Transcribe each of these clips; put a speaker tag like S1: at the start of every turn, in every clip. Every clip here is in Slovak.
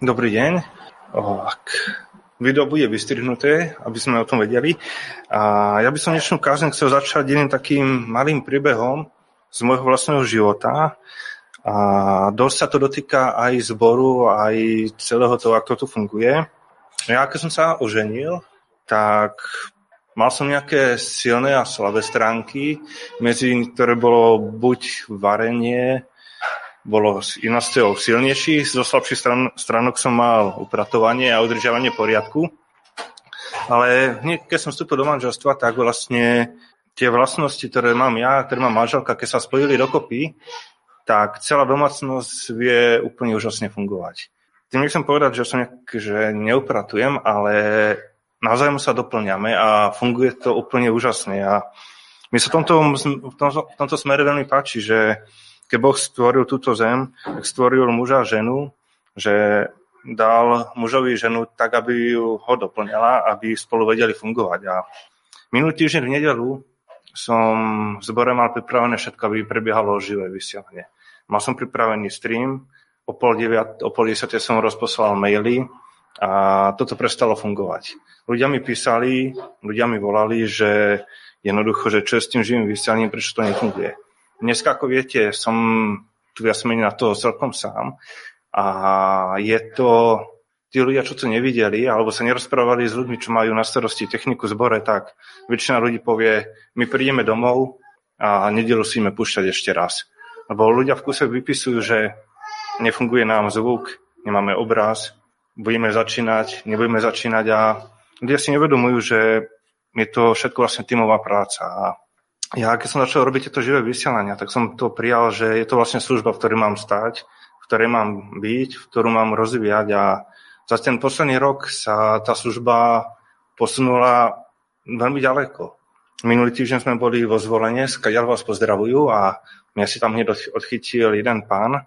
S1: Dobrý deň. Ak video bude vystrihnuté, aby sme o tom vedeli. A ja by som dnešnú kázeň chcel začať jedným takým malým príbehom z môjho vlastného života. A dosť sa to dotýka aj zboru, aj celého toho, ako to funguje. Ja, keď som sa oženil, tak mal som nejaké silné a slabé stránky, medzi ktoré bolo buď varenie, bolo toho silnejší, zo slabších stran, stránok som mal upratovanie a udržiavanie poriadku. Ale hneď, keď som vstúpil do manželstva, tak vlastne tie vlastnosti, ktoré mám ja, ktoré mám manželka, keď sa spojili dokopy, tak celá domácnosť vie úplne úžasne fungovať. Tým nechcem povedať, že som nejak, že neupratujem, ale navzájom sa doplňame a funguje to úplne úžasne. A mi sa tomto, v tomto, v tomto smere veľmi páči, že keď Boh stvoril túto zem, tak stvoril muža a ženu, že dal mužovi ženu tak, aby ju ho doplňala, aby spolu vedeli fungovať. A minulý týždeň v nedelu som v zbore mal pripravené všetko, aby prebiehalo živé vysielanie. Mal som pripravený stream, o pol, deviat, o pol desiate som rozposlal maily a toto prestalo fungovať. Ľudia mi písali, ľudia mi volali, že jednoducho, že čo je s tým živým vysielaním, prečo to nefunguje. Dneska, ako viete, som tu viac menej na to celkom sám a je to, tí ľudia, čo to nevideli, alebo sa nerozprávali s ľuďmi, čo majú na starosti techniku zbore, tak väčšina ľudí povie, my prídeme domov a nedelu si púšťať ešte raz. Lebo ľudia v kuse vypisujú, že nefunguje nám zvuk, nemáme obraz, budeme začínať, nebudeme začínať a ľudia si nevedomujú, že je to všetko vlastne tímová práca a ja keď som začal robiť tieto živé vysielania, tak som to prijal, že je to vlastne služba, v ktorej mám stať, v ktorej mám byť, v ktorú mám rozvíjať a za ten posledný rok sa tá služba posunula veľmi ďaleko. Minulý týždeň sme boli vo zvolenie, skadiaľ vás pozdravujú a mňa si tam hneď odchytil jeden pán,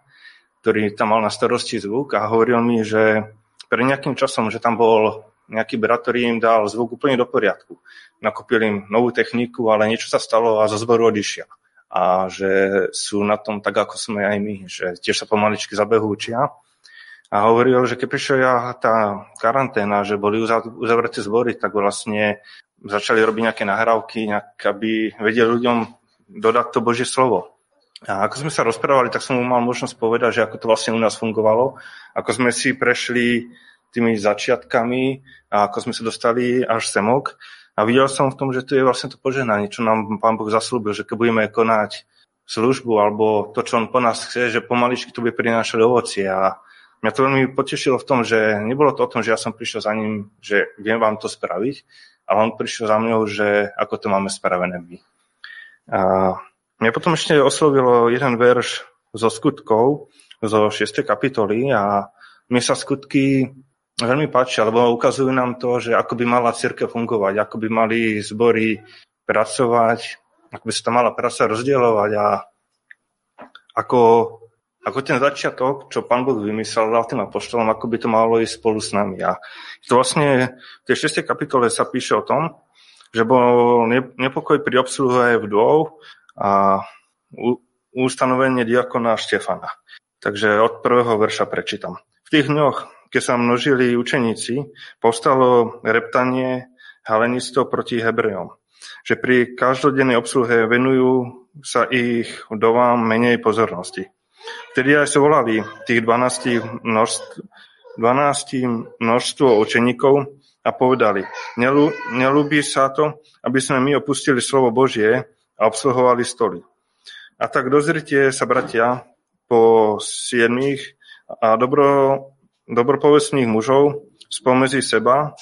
S1: ktorý tam mal na starosti zvuk a hovoril mi, že pred nejakým časom, že tam bol nejaký brat, ktorý im dal zvuk úplne do poriadku. Nakúpil im novú techniku, ale niečo sa stalo a zo zboru odišiel. A že sú na tom tak, ako sme aj my, že tiež sa pomaličky zabehu učia. A hovoril, že keď prišla tá karanténa, že boli uzavreté zbory, tak vlastne začali robiť nejaké nahrávky, nejak, aby vedeli ľuďom dodať to Božie slovo. A ako sme sa rozprávali, tak som mu mal možnosť povedať, že ako to vlastne u nás fungovalo, ako sme si prešli tými začiatkami a ako sme sa dostali až semok. A videl som v tom, že to je vlastne to požehnanie, čo nám Pán Boh zaslúbil, že keď budeme konať službu alebo to, čo On po nás chce, že pomaličky to bude prinášať ovocie. A mňa to veľmi potešilo v tom, že nebolo to o tom, že ja som prišiel za ním, že viem vám to spraviť, ale on prišiel za mňou, že ako to máme spravené my. A mňa potom ešte oslovilo jeden verš zo skutkov, zo 6. kapitoly a mne sa skutky veľmi páčia, lebo ukazujú nám to, že ako by mala církev fungovať, ako by mali zbory pracovať, ako by sa tam mala práca rozdielovať a ako, ako ten začiatok, čo pán Boh vymyslel, dal tým apoštolom, ako by to malo ísť spolu s nami. A to vlastne v tej 6. kapitole sa píše o tom, že bol nepokoj pri obsluhe vdov a ustanovenie diakona Štefana. Takže od prvého verša prečítam. V tých dňoch keď sa množili učeníci, povstalo reptanie helenistov proti Hebrejom, že pri každodennej obsluhe venujú sa ich dovám menej pozornosti. Vtedy aj sa volali tých 12 množstv, 12 množstvo učeníkov a povedali, nelúbi sa to, aby sme my opustili slovo Božie a obsluhovali stoly. A tak dozrite sa, bratia, po siedmých a dobro dobropovestných mužov spomedzi seba,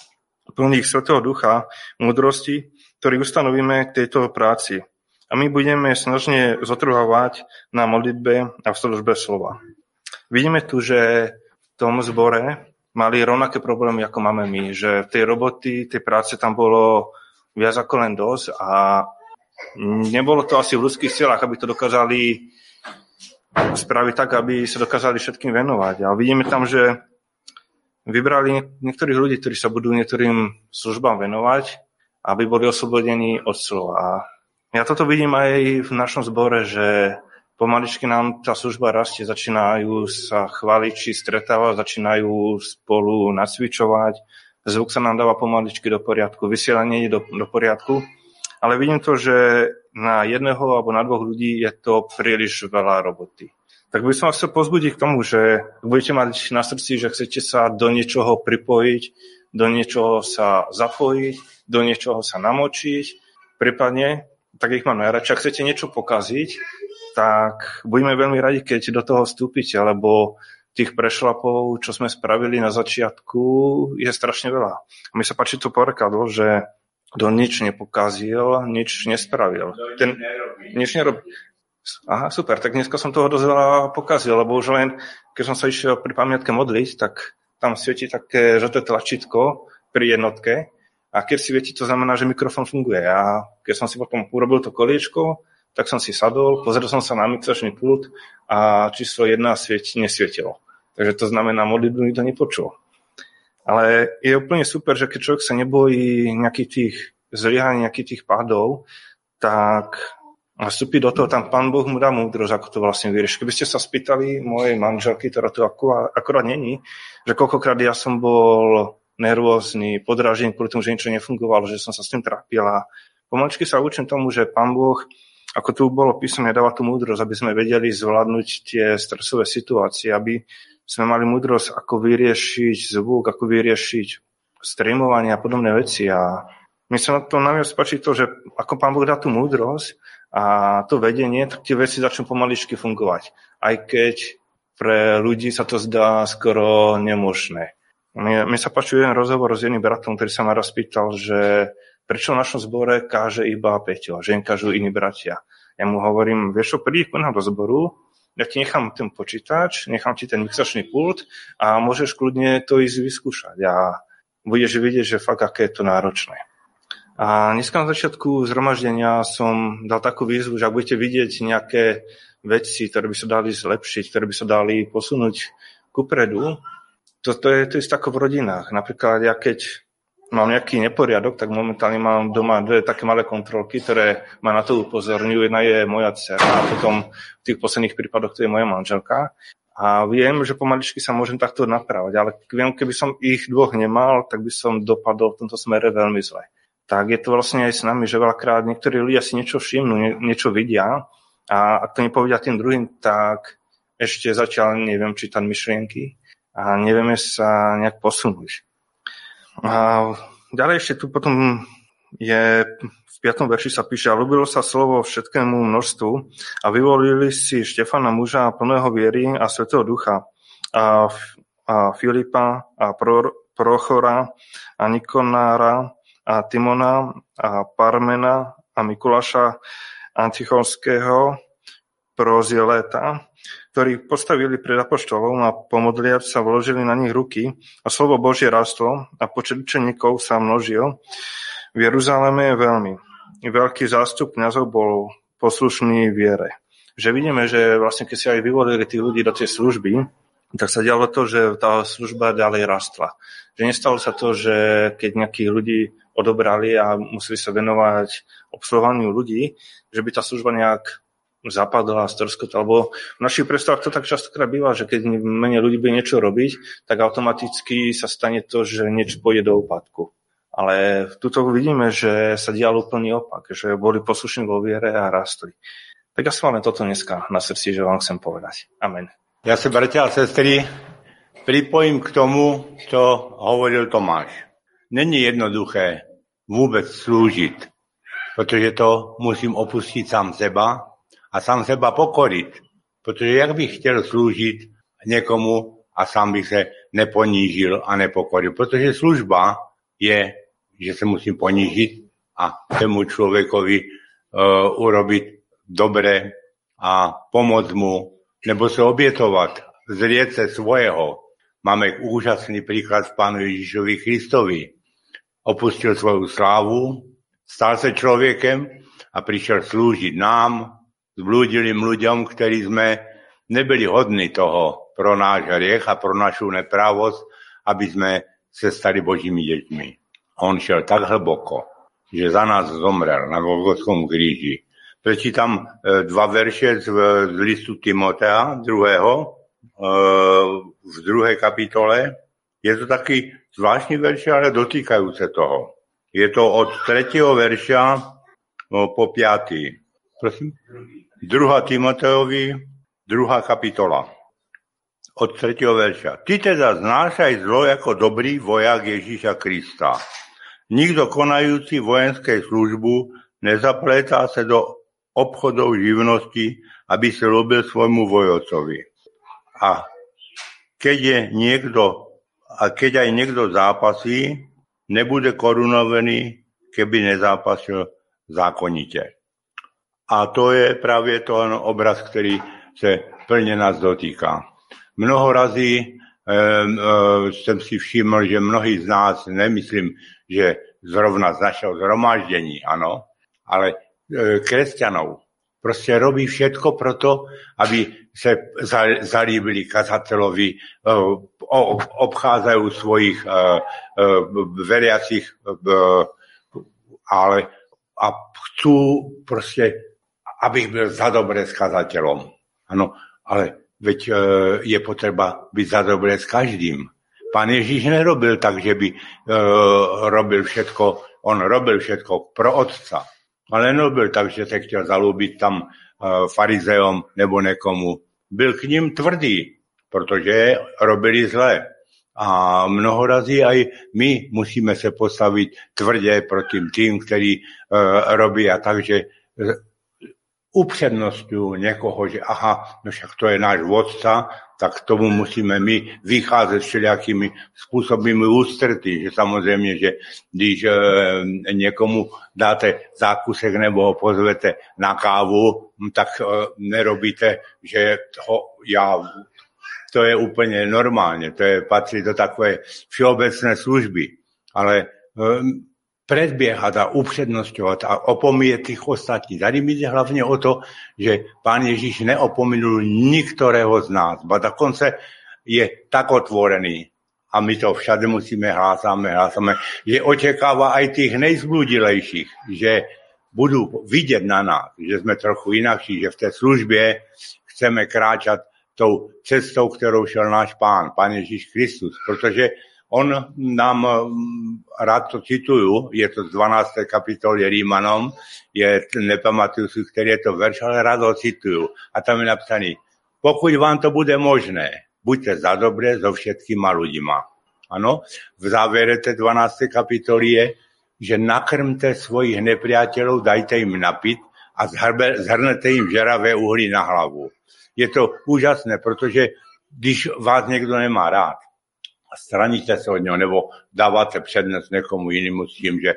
S1: plných Svetého Ducha, múdrosti, ktorý ustanovíme k tejto práci. A my budeme snažne zotrvávať na modlitbe a v službe slova. Vidíme tu, že v tom zbore mali rovnaké problémy, ako máme my, že tej roboty, tej práce tam bolo viac ako len dosť a nebolo to asi v ľudských silách, aby to dokázali spraviť tak, aby sa dokázali všetkým venovať. A vidíme tam, že vybrali niektorých ľudí, ktorí sa budú niektorým službám venovať, aby boli oslobodení od slova. A ja toto vidím aj v našom zbore, že pomaličky nám tá služba rastie, začínajú sa chváliť, či stretávať, začínajú spolu nacvičovať, zvuk sa nám dáva pomaličky do poriadku, vysielanie je do, do poriadku, ale vidím to, že na jedného alebo na dvoch ľudí je to príliš veľa roboty. Tak by som vás chcel pozbudiť k tomu, že budete mať na srdci, že chcete sa do niečoho pripojiť, do niečoho sa zapojiť, do niečoho sa namočiť, prípadne, tak ich mám najradšej, ak chcete niečo pokaziť, tak budeme veľmi radi, keď do toho vstúpite, lebo tých prešlapov, čo sme spravili na začiatku, je strašne veľa. A mi sa páči to porekadlo, že kto nič nepokazil, nič nespravil. Ten, nič nerobí. Aha, super, tak dneska som toho dosť veľa pokazil, lebo už len, keď som sa išiel pri pamiatke modliť, tak tam svieti také žlté tlačítko pri jednotke a keď si viete, to znamená, že mikrofón funguje. A keď som si potom urobil to koliečko, tak som si sadol, pozrel som sa na mixačný pult a číslo 1 svieť nesvietilo. Takže to znamená, modlitbu nikto nepočul. Ale je úplne super, že keď človek sa nebojí nejakých tých zlyhaní, nejakých tých pádov, tak vstúpi do toho, tam pán Boh mu dá múdrosť, ako to vlastne vyrieši. Keby ste sa spýtali mojej manželky, ktorá tu akurát, akurát není, že koľkokrát ja som bol nervózny, podražený kvôli tomu, že niečo nefungovalo, že som sa s tým trápila. Pomaličky sa učím tomu, že pán Boh ako tu bolo písomne, dáva tú múdrosť, aby sme vedeli zvládnuť tie stresové situácie, aby sme mali múdrosť, ako vyriešiť zvuk, ako vyriešiť streamovanie a podobné veci. A mi sa na to najviac páči to, že ako pán Boh dá tú múdrosť a to vedenie, tak tie veci začnú pomaličky fungovať. Aj keď pre ľudí sa to zdá skoro nemožné. Mne, mne sa páči jeden rozhovor s jedným bratom, ktorý sa ma raz pýtal, že prečo v našom zbore káže iba Peťo, že im kážu iní bratia. Ja mu hovorím, vieš čo, príď ku nám do zboru, ja ti nechám ten počítač, nechám ti ten mixačný pult a môžeš kľudne to ísť vyskúšať a budeš vidieť, že fakt, aké je to náročné. A dneska na začiatku zhromaždenia som dal takú výzvu, že ak budete vidieť nejaké veci, ktoré by sa dali zlepšiť, ktoré by sa dali posunúť kupredu, to, to, je, to je ako v rodinách. Napríklad ja keď mám nejaký neporiadok, tak momentálne mám doma dve také malé kontrolky, ktoré ma na to upozorňujú. Jedna je moja dcera a potom v tých posledných prípadoch to je moja manželka. A viem, že pomaličky sa môžem takto napravať, ale viem, keby som ich dvoch nemal, tak by som dopadol v tomto smere veľmi zle. Tak je to vlastne aj s nami, že veľakrát niektorí ľudia si niečo všimnú, nie, niečo vidia a ak to nepovedia tým druhým, tak ešte zatiaľ neviem čítať myšlienky a nevieme sa nejak posunúť. A ďalej ešte tu potom je v 5. verši sa píše, a ľúbilo sa slovo všetkému množstvu a vyvolili si Štefana muža plného viery a svetého ducha a, a Filipa a Pro, Prochora a Nikonára a Timona a Parmena a Mikuláša Antichonského Prozileta ktorí postavili pred apoštolom a pomodliac sa vložili na nich ruky a slovo Božie rastlo a počet učeníkov sa množil. V Jeruzaleme je veľmi. Veľký zástup kniazov bol poslušný viere. Že vidíme, že vlastne keď si aj vyvolili tých ľudí do tej služby, tak sa dialo to, že tá služba ďalej rastla. Že nestalo sa to, že keď nejakých ľudí odobrali a museli sa venovať obsluhovaniu ľudí, že by tá služba nejak zapadla a strskota, lebo v našich predstavách to tak častokrát býva, že keď menej ľudí bude niečo robiť, tak automaticky sa stane to, že niečo pôjde do úpadku. Ale tuto vidíme, že sa dial úplný opak, že boli poslušní vo viere a rastli. Tak ja som len toto dneska na srdci, že vám chcem povedať. Amen.
S2: Ja sa, bratia a sestry, pripojím k tomu, čo hovoril Tomáš. Není jednoduché vôbec slúžiť, pretože to musím opustiť sám seba, a sám seba pokoriť. Pretože jak bych chtěl slúžiť niekomu a sám bych se neponížil a nepokoril. Protože služba je, že se musím ponížiť a tému človekovi uh, urobiť dobre a pomôcť mu, nebo sa obietovať, zrieť svojho. Máme úžasný príklad v Pánu Ježišovi Kristovi. Opustil svoju slávu, stal sa človekem a prišiel slúžiť nám, zblúdilým ľuďom, ktorí sme nebyli hodní toho pro náš hriech a pro našu neprávosť, aby sme sa stali Božími deťmi. On šiel tak hlboko, že za nás zomrel na Golgotskom kríži. Prečítam e, dva verše z, z listu Timotea, druhého, e, v druhé kapitole. Je to taký zvláštní verš, ale dotýkajú se toho. Je to od tretieho verša po piatý. Prosím? Druhá Timoteovi, druhá kapitola. Od tretieho verša. Ty teda znášaj zlo ako dobrý vojak Ježíša Krista. Nikto konajúci vojenskej službu nezapletá sa do obchodov živnosti, aby sa robil svojmu vojovcovi. A keď je niekto, a keď aj niekto zápasí, nebude korunovaný, keby nezápasil zákonite. A to je právě ten obraz, který se plně nás dotýká. Mnoho razy e, e, jsem si všiml, že mnohí z nás, nemyslím, že zrovna z našeho zhromaždění, ano, ale kresťanov, prostě robí všetko proto, aby se zalíbili kazatelovi, obcházajú svojich veriacich, ale a chcú prostě, abych byl za dobré s kazateľom. Ano, ale veď je potřeba být za dobré s každým. Pán Ježíš nerobil tak, že by robil všetko, on robil všetko pro otca ale nebyl tak, že se chtěl zalúbit tam uh, farizeom nebo nekomu. Byl k ním tvrdý, protože robili zlé. A mnoho razy aj my musíme se postavit tvrdě proti tým, který uh, robí a takže upřednostňuju někoho, že aha, no však to je náš vodca, tak tomu musíme my vycházet všelijakými způsobými ústrty, že samozřejmě, že když e, někomu dáte zákusek nebo ho pozvete na kávu, tak e, nerobíte, že ho já to je úplně normálně, to je, patří do takové všeobecné služby. Ale e, predbiehať a upřednostňovať a opomíjať tých ostatních. Tady mi jde hlavně o to, že pán Ježíš neopominul niktorého z nás, ba dokonce je tak otvorený, a my to všade musíme hlásáme, hlásáme, že očekáva aj tých nejzbludilejších, že budú vidět na nás, že jsme trochu inakší, že v té službě chceme kráčat tou cestou, kterou šel náš pán, pán Ježíš Kristus, protože On nám, mm, rád to cituju, je to z 12. kapitoly Rímanom, je, nepamatuju si, který je to verš, ale rád ho cituju. A tam je napsaný, pokud vám to bude možné, buďte za dobré so všetkýma ľuďma. Ano, v závere té 12. kapitoly je, že nakrmte svojich nepriateľov, dajte jim napit a zhrnete jim žeravé uhly na hlavu. Je to úžasné, protože když vás někdo nemá rád, a straníte se od něho, nebo dáváte přednost někomu jinému s tím, že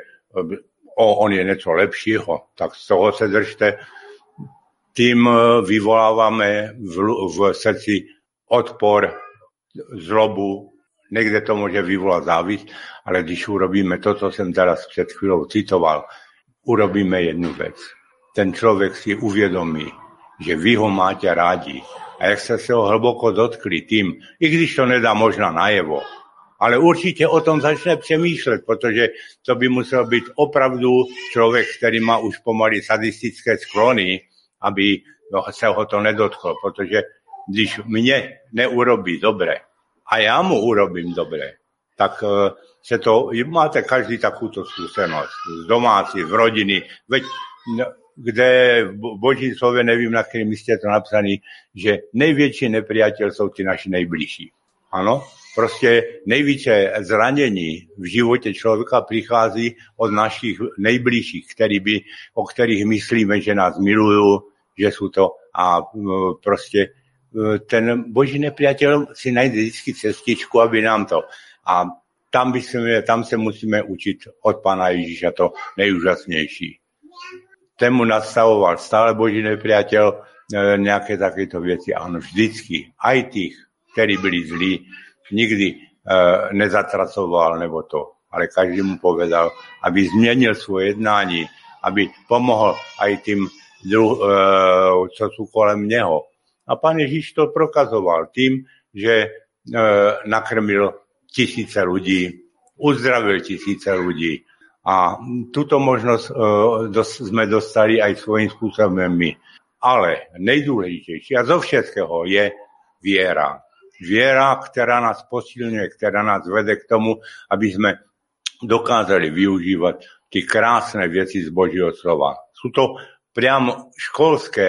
S2: o, on je něco lepšího, tak z toho se držte. Tím eh, vyvoláváme v, v srdci odpor, zlobu, někde to může vyvolat závist, ale když urobíme to, co jsem teraz před chvílou citoval, urobíme jednu věc. Ten člověk si uvědomí, že vy ho máte rádi. A jak ste sa ho hlboko dotkli tým, i když to nedá možná najevo, ale určitě o tom začne přemýšlet, protože to by musel být opravdu člověk, který má už pomaly sadistické sklony, aby se ho to nedotklo, protože když mě neurobí dobré a já mu urobím dobré, tak eh, se to, máte každý takovou zkušenost z domácí, v rodiny, veď no, kde v Boží slove, nevím, na kterém místě to napsané, že největší nepriateľ jsou ti naši nejbližší. Ano, prostě nejvíce zranění v životě člověka přichází od našich nejbližších, který by, o kterých myslíme, že nás milují, že jsou to a prostě ten boží nepriateľ si najde vždycky cestičku, aby nám to. A tam, by se, tam se musíme učit od Pána Ježíša to nejúžasnější tému nastavoval stále boží nepriateľ e, nejaké takéto veci. Áno, vždycky. Aj tých, ktorí byli zlí, nikdy e, nezatracoval nebo to. Ale každý mu povedal, aby změnil svoje jednání, aby pomohol aj tým, dru, e, co sú kolem neho. A pán Ježíš to prokazoval tým, že e, nakrmil tisíce ľudí, uzdravil tisíce ľudí, A túto možnosť uh, sme dostali aj svojím spôsobom my. Ale nejdůležitější a zo všetkého je viera. Viera, která nás posilňuje, která nás vede k tomu, aby sme dokázali využívať tie krásne veci z Božího slova. Sú to priam školské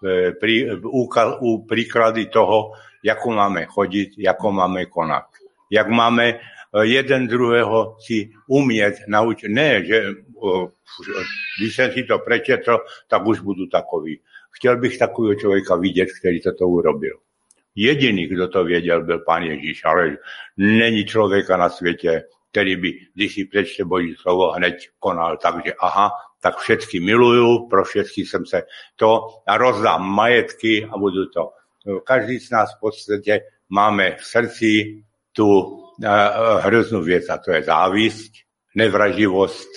S2: e, prí, úka, príklady toho, ako máme chodiť, ako máme konať. Jak máme e, jeden druhého si umieť naučiť. Ne, že když som si to prečetl, tak už budú takoví. Chtěl bych takového člověka vidět, který toto urobil. Jediný, kdo to věděl, byl pán Ježíš, ale není člověka na světě, který by, když si přečte Boží slovo, hned konal. Takže aha, tak všetky miluju, pro všetky jsem se to a rozdám majetky a budu to. Každý z nás v podstatě máme v srdci tu hroznou věc a to je závisť, nevraživost,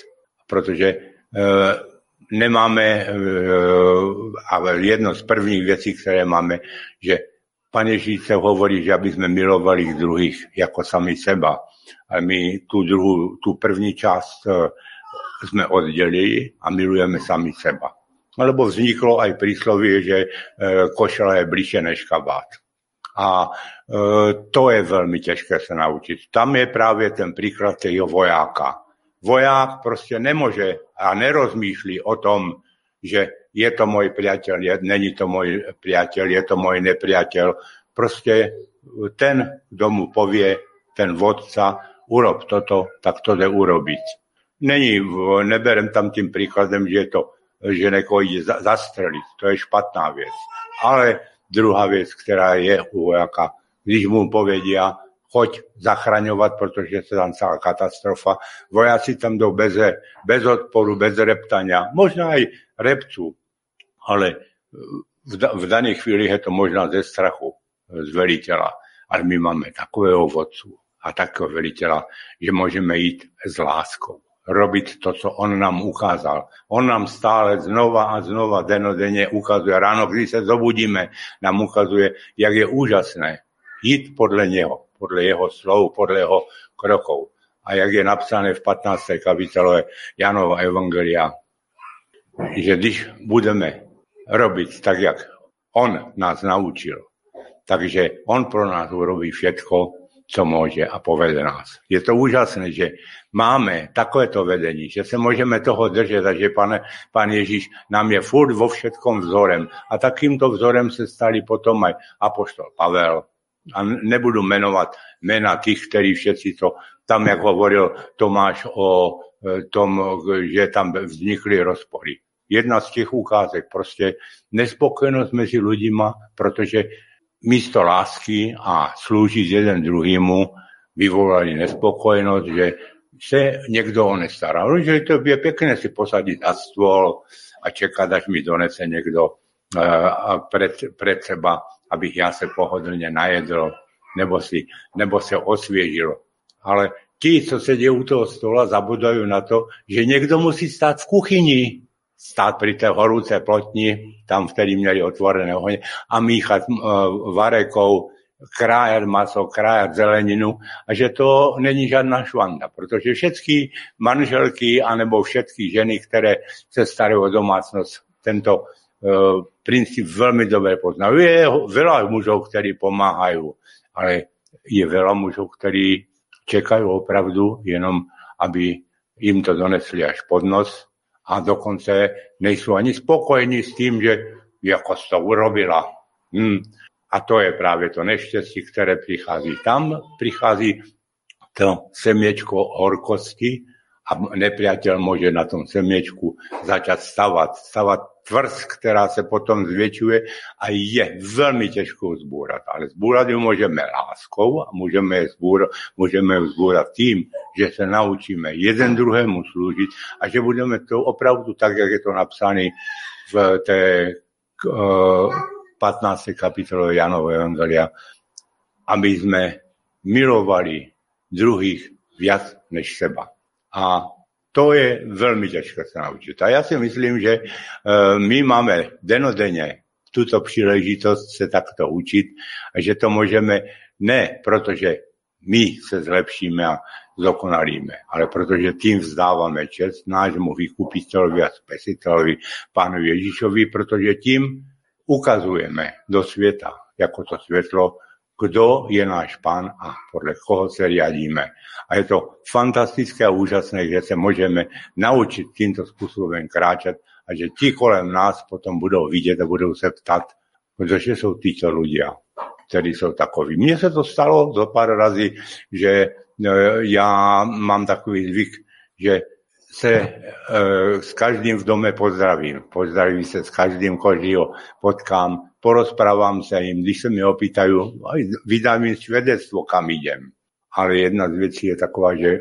S2: protože uh, nemáme, a jedno z prvních věcí, které máme, že Pane Ježíš hovorí, že aby sme milovali druhých jako sami seba. A my tu druhú, tu první e, sme oddelili a milujeme sami seba. Lebo vzniklo aj príslovie, že košela je bližšie než kabát. A e, to je veľmi ťažké sa naučiť. Tam je práve ten príklad toho vojáka voják proste nemôže a nerozmýšľi o tom, že je to môj priateľ, je, není to môj priateľ, je to môj nepriateľ. Proste ten, kto mu povie, ten vodca, urob toto, tak to jde urobiť. Není, neberem tam tým príkladem, že je to, že niekoho ide zastreliť. To je špatná vec. Ale druhá vec, ktorá je u vojaka, když mu povedia, choď zachraňovať, protože se tam celá katastrofa. Vojáci tam jdou bez, bez odporu, bez reptania, možná aj repců, ale v, v danej chvíli je to možná ze strachu z veliteľa. Ale my máme takového vodcu a takového veliteľa, že môžeme jít s láskou robiť to, co on nám ukázal. On nám stále znova a znova denodenne ukazuje. Ráno, když se zobudíme, nám ukazuje, jak je úžasné jít podle něho podle jeho slov, podle jeho krokov. A jak je napsané v 15. kapitole Janova Evangelia, že když budeme robiť tak, jak on nás naučil, takže on pro nás urobí všetko, co môže a povede nás. Je to úžasné, že máme takovéto vedení, že se môžeme toho držet a že pane, pán Ježíš nám je furt vo všetkom vzorem. A takýmto vzorem se stali potom aj apoštol Pavel, a nebudu menovat mena tých, ktorí všetci to, tam, jak hovoril Tomáš o e, tom, že tam vznikly rozpory. Jedna z těch ukázek, prostě nespokojenost mezi lidima, protože místo lásky a slúžiť jeden druhýmu vyvolali nespokojenosť, že se někdo o nestará. Že to je pekné si posadiť na stôl a čekať, až mi donese niekto uh, pred, pred seba abych ja sa pohodlne najedol, nebo si, nebo sa osviežil. Ale tí, co sedí u toho stola, zabudajú na to, že niekto musí stáť v kuchyni, stáť pri tej horúce plotni, tam vtedy měli otvorené ohne, a míchať uh, varekov, krájať maso, krájať zeleninu a že to není žádná švanda, protože všetky manželky anebo všetky ženy, které se starajú o domácnosť, tento uh, princíp veľmi dobre poznajú. Je veľa mužov, ktorí pomáhajú, ale je veľa mužov, ktorí čekajú opravdu jenom, aby im to donesli až pod nos a dokonce nejsú ani spokojení s tým, že ako to urobila. Hm. A to je práve to nešťastie, ktoré prichází. Tam prichází to semiečko horkosti a nepriateľ môže na tom semiečku začať stavať. Stavať tvrz, ktorá sa potom zväčšuje a je veľmi ťažko zbúrať. Ale zbúrať ju môžeme láskou a môžeme ju zbúrať, môžeme ju zbúrať tým, že sa naučíme jeden druhému slúžiť a že budeme to opravdu tak, jak je to napsané v tej uh, 15. kapitole Janova Evangelia, aby sme milovali druhých viac než seba. A to je veľmi ťažké sa naučiť. A ja si myslím, že e, my máme denodene túto příležitosť sa takto učiť a že to môžeme ne, protože my se zlepšíme a zdokonalíme, ale protože tým vzdáváme čest nášmu vykupiteľovi a spesiteľovi pánovi Ježišovi, protože tím ukazujeme do světa jako to světlo, kdo je náš pán a podle koho se riadíme. A je to fantastické a úžasné, že se můžeme naučit tímto způsobem kráčet a že ti kolem nás potom budou vidět a budou se ptat, kdože jsou títo ľudia, kteří jsou takoví. Mně se to stalo zo pár razy, že e, já mám takový zvyk, že se e, s každým v dome pozdravím. Pozdravím se s každým, koho potkám, porozprávam se jim, když se mi opýtají, vydám jim svedectvo, kam idem. Ale jedna z věcí je taková, že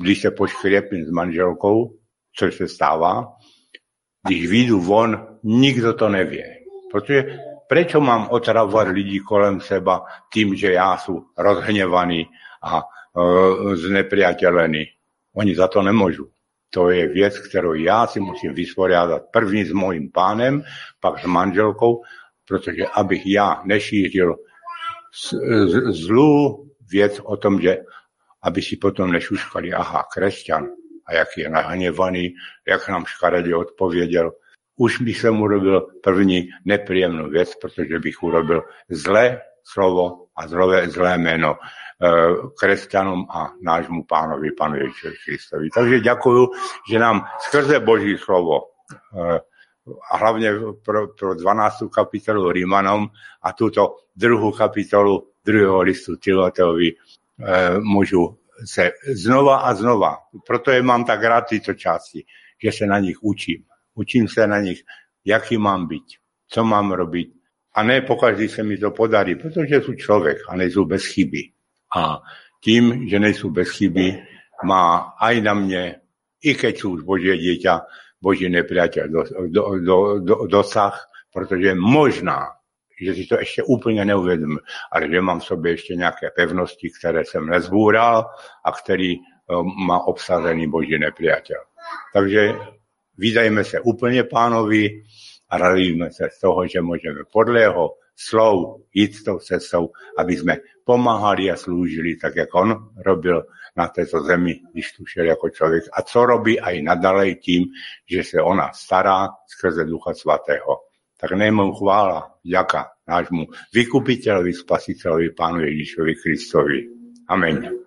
S2: když se poškriepím s manželkou, což se stává, když vyjdu von, nikdo to nevie. Protože prečo mám otravovať ľudí kolem seba tým, že ja sú rozhnevaní a e, znepriateľení? Oni za to nemôžu. To je věc, kterou já si musím vysporiadat první s mojím pánem, pak s manželkou, protože abych já nešířil zlú věc o tom, že aby si potom nešuškali, aha, kresťan, a jak je nahněvaný, jak nám škaredě odpověděl, už bych jsem urobil první nepříjemnou věc, protože bych urobil zlé slovo a zlé, zlé jméno eh, kresťanům a nášmu pánovi, panu Ježíši Kristovi. Takže děkuju, že nám skrze Boží slovo eh, a hlavně pro, pro 12. kapitolu Rímanom a tuto druhou kapitolu druhého listu Timoteovi eh, můžu se znova a znova, proto je mám tak rád tyto části, že se na nich učím. Učím se na nich, jaký mám být, co mám robiť. A ne pokaždý se mi to podarí, protože jsou člověk a nejsou bez chyby. A tím, že nejsou bez chyby, má aj na mě, i keď jsou Boží dieťa, Boží nepriateľ do, do, do, do, dosah, protože možná, že si to ještě úplně neuvědomím, ale že mám v sobě ještě nějaké pevnosti, které jsem nezbúral a který um, má obsazený Boží nepriateľ. Takže vydajme se úplně pánovi a radíme se z toho, že můžeme podle jeho slov jít tou cestou, aby jsme pomáhali a slúžili tak, jak on robil na této zemi, když tu šel jako člověk. A co robí aj nadalej tím, že se ona stará skrze Ducha Svatého. Tak nejmou chvála, ďaka nášmu vykupiteľovi, spasiteľovi, pánu Ježišovi Kristovi. Amen.